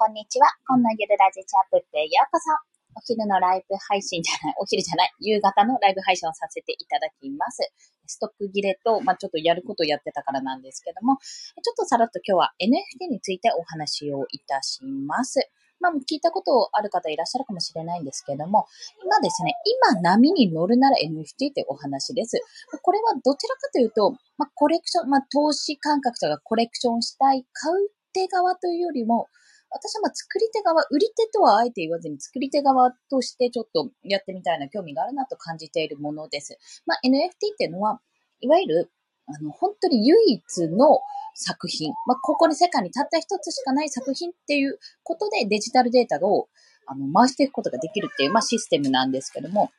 こんにちは。今のゆるラジチャップへようこそ。お昼のライブ配信じゃない、お昼じゃない、夕方のライブ配信をさせていただきます。ストック切れと、まあ、ちょっとやることやってたからなんですけども、ちょっとさらっと今日は NFT についてお話をいたします。まあ、聞いたことある方いらっしゃるかもしれないんですけども、今ですね、今波に乗るなら NFT ってお話です。これはどちらかというと、まあ、コレクション、まあ、投資感覚とかコレクションしたい、買う手側というよりも、私はまあ作り手側、売り手とはあえて言わずに作り手側としてちょっとやってみたいな興味があるなと感じているものです。まあ、NFT っていうのは、いわゆる、あの、本当に唯一の作品、まあ、ここに世界にたった一つしかない作品っていうことでデジタルデータをあの回していくことができるっていう、まあ、システムなんですけども、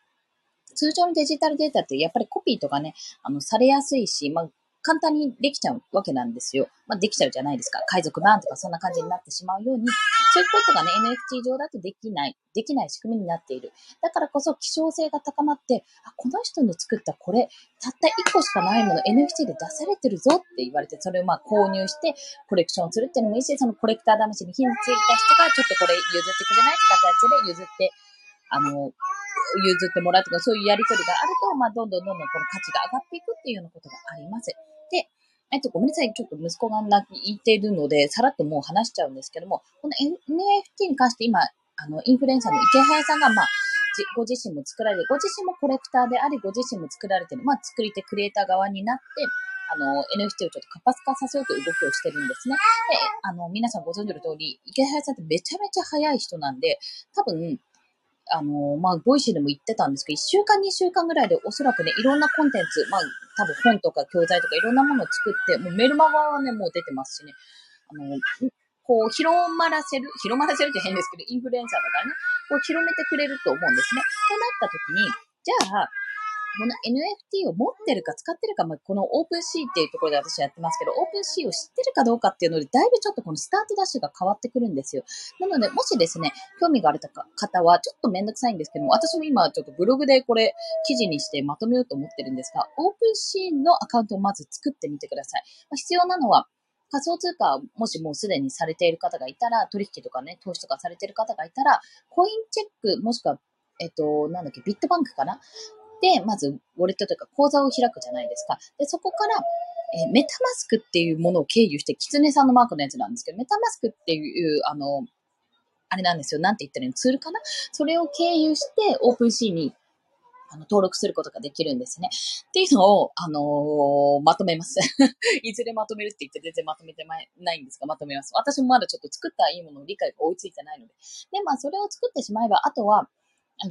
通常のデジタルデータってやっぱりコピーとかね、あの、されやすいし、まあ、簡単にできちゃうわけなんですよ。まあ、できちゃうじゃないですか。海賊版とかそんな感じになってしまうように、そういうことがね、NFT 上だとできない、できない仕組みになっている。だからこそ希少性が高まって、あ、この人の作ったこれ、たった1個しかないもの NFT で出されてるぞって言われて、それをまあ購入してコレクションするっていうのもいいし、そのコレクター試しに火についた人がちょっとこれ譲ってくれないって形で譲って、あの、譲ってもらうとか、そういうやりとりがあると、まあ、どんどんどんどんこの価値が上がっていくっていうようなことがあります。で、えっと、ごめんなさい。ちょっと息子が泣いてるので、さらっともう話しちゃうんですけども、この NFT に関して今、あの、インフルエンサーのイケハヤさんが、まあ、ご自身も作られて、ご自身もコレクターであり、ご自身も作られてる、まあ、作り手、クリエイター側になって、あの、NFT をちょっと活発化させようという動きをしてるんですね。で、あの、皆さんご存知の通り、イケハヤさんってめちゃめちゃ早い人なんで、多分、あの、まあ、 Voicy でも言ってたんですけど、1週間、2週間ぐらいでおそらくね、いろんなコンテンツ、まあ、多分本とか教材とかいろんなものを作って、もうメルマガはね、もう出てますしね、あの、こう、広まらせる、広まらせるって変ですけど、インフルエンサーだからね、こう、広めてくれると思うんですね。となった時に、じゃあ、この NFT を持ってるか使ってるか、まあ、この OpenC っていうところで私はやってますけど、OpenC を知ってるかどうかっていうので、だいぶちょっとこのスタートダッシュが変わってくるんですよ。なので、もしですね、興味がある方は、ちょっとめんどくさいんですけども、私も今ちょっとブログでこれ記事にしてまとめようと思ってるんですが、OpenC のアカウントをまず作ってみてください。まあ、必要なのは、仮想通貨、もしもうすでにされている方がいたら、取引とかね、投資とかされている方がいたら、コインチェック、もしくはえっと、なんだっけ、ビットバンクかなで、まず、ウォレットというか口座を開くじゃないですか。で、そこから、えメタマスクっていうものを経由して、キツネさんのマークのやつなんですけど、メタマスクっていう、あの、あれなんですよ。なんて言ったらいいの？ツールかな？それを経由して、オープンシーにあの登録することができるんですね。っていうのを、あのー、まとめます。いずれまとめるって言って全然まとめてないんですが、まとめます。私もまだちょっと作ったいいものの理解が追いついてないので。で、まあ、それを作ってしまえば、あとは、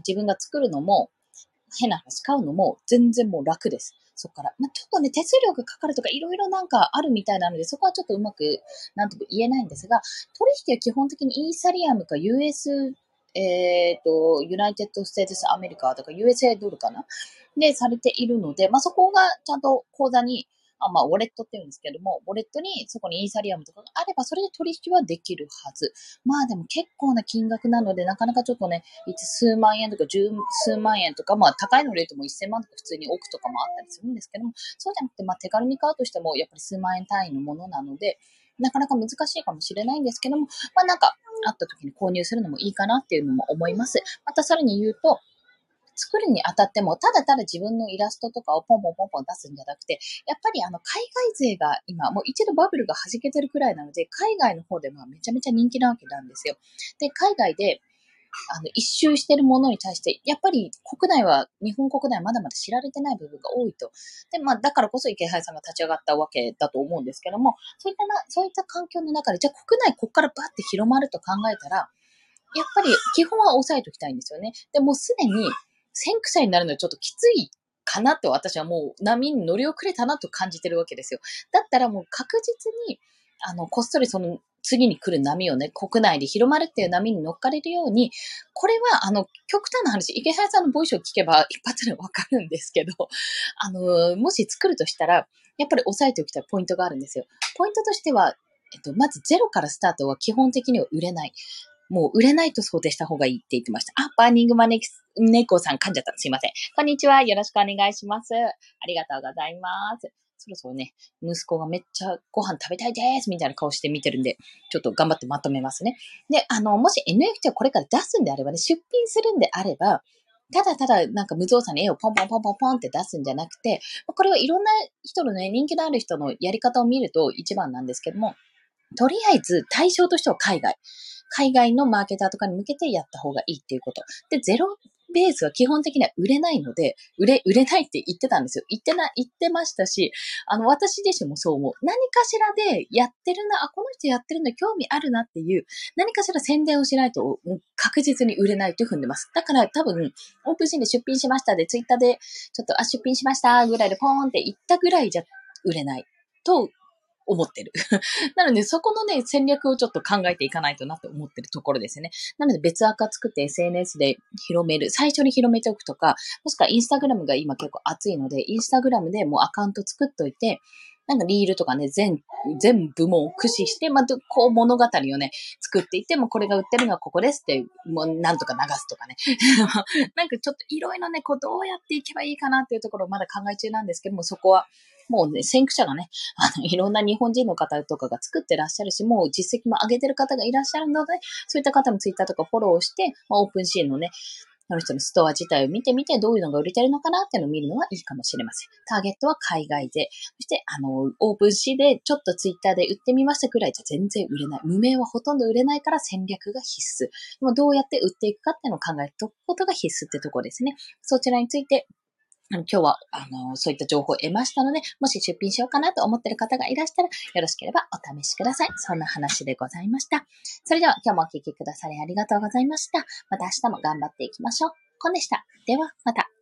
自分が作るのも、変な話買うのも全然もう楽です。そこから。まあ、ちょっとね、手数料がかかるとかいろいろなんかあるみたいなので、そこはちょっとうまくなんとか言えないんですが、取引は基本的にイーサリアムか US えっ、ー、と、 United States America とか USA ドルかな？で、されているので、まあ、そこがちゃんと口座にあまあ、ウォレットって言うんですけども、ウォレットにそこにイーサリアムとかがあれば、それで取引はできるはず。まあでも結構な金額なので、なかなかちょっとね、数万円とか十数万円とか、まあ高いのレートも1000万とか普通に置くとかもあったりするんですけども、そうじゃなくて、まあ手軽に買うとしても、やっぱり数万円単位のものなので、なかなか難しいかもしれないんですけども、まあなんか、あった時に購入するのもいいかなっていうのも思います。またさらに言うと、作るにあたっても、ただただ自分のイラストとかをポンポンポンポン出すんじゃなくて、やっぱりあの、海外勢が今、もう一度バブルが弾けてるくらいなので、海外の方でまあめちゃめちゃ人気なわけなんですよ。で、海外で、あの、一周してるものに対して、やっぱり国内は、日本国内はまだまだ知られてない部分が多いと。で、まあ、だからこそ池原さんが立ち上がったわけだと思うんですけども、そういったな、そういった環境の中で、じゃあ国内こっからバッて広まると考えたら、やっぱり基本は押さえておきたいんですよね。で、もすでに先駆者になるのはちょっときついかなと私はもう波に乗り遅れたなと感じてるわけですよ。だったらもう確実に、あの、こっそりその次に来る波をね、国内で広まるっていう波に乗っかれるように、これは、あの、極端な話、池原さんのボイスを聞けば一発でわかるんですけど、あの、もし作るとしたら、やっぱり押さえておきたいポイントがあるんですよ。ポイントとしては、えっと、まずゼロからスタートは基本的には売れない。もう売れないと想定した方がいいって言ってました。あ、バーニングマネ猫さん噛んじゃった。すいません。こんにちは。よろしくお願いします。ありがとうございます。そろそろね、息子がめっちゃご飯食べたいですみたいな顔して見てるんで、ちょっと頑張ってまとめますね。で、あの、もし NFT をこれから出すんであればね、出品するんであれば、ただただなんか無造作に絵をポンポンポンポンポンって出すんじゃなくて、これはいろんな人のね、人気のある人のやり方を見ると一番なんですけども、とりあえず対象としては海外。海外のマーケターとかに向けてやった方がいいっていうこと。で、ゼロベースは基本的には売れないので、売れ、売れないって言ってたんですよ。言ってな、言ってましたし、あの、私自身もそう思う。何かしらでやってるな、あ、この人やってるの興味あるなっていう、何かしら宣伝をしないと、確実に売れないと踏んでます。だから多分、オープンシーンで出品しましたで、ツイッターで、ちょっと、あ、出品しましたぐらいでポーンって言ったぐらいじゃ売れないと思ってる。なので、そこのね、戦略をちょっと考えていかないとなって思ってるところですね。なので、別アカ作って SNS で広める。最初に広めておくとか、もしくはインスタグラムが今結構熱いので、インスタグラムでもうアカウント作っといて、なんかリールとかね、全、全部も駆使して、まあ、こう物語をね、作っていって、もこれが売ってるのはここですって、もうなんとか流すとかね。なんかちょっといろいろね、こうどうやっていけばいいかなっていうところをまだ考え中なんですけども、そこはもうね、先駆者がね、あの、いろんな日本人の方とかが作ってらっしゃるし、もう実績も上げてる方がいらっしゃるので、そういった方のツイッターとかフォローして、まあ、オープンシーンのね、あの人のストア自体を見てみて、どういうのが売れてるのかなっていうのを見るのはいいかもしれません。ターゲットは海外で。そして、あの、オープンシーでちょっとツイッターで売ってみましたくらいじゃ全然売れない。無名はほとんど売れないから戦略が必須。でもどうやって売っていくかっていうのを考えておくことが必須ってとこですね。そちらについて今日は、あの、そういった情報を得ましたので、もし出品しようかなと思っている方がいらしたら、よろしければお試しください。そんな話でございました。それでは、今日もお聴きくださりありがとうございました。また明日も頑張っていきましょう。コンでした。では、また。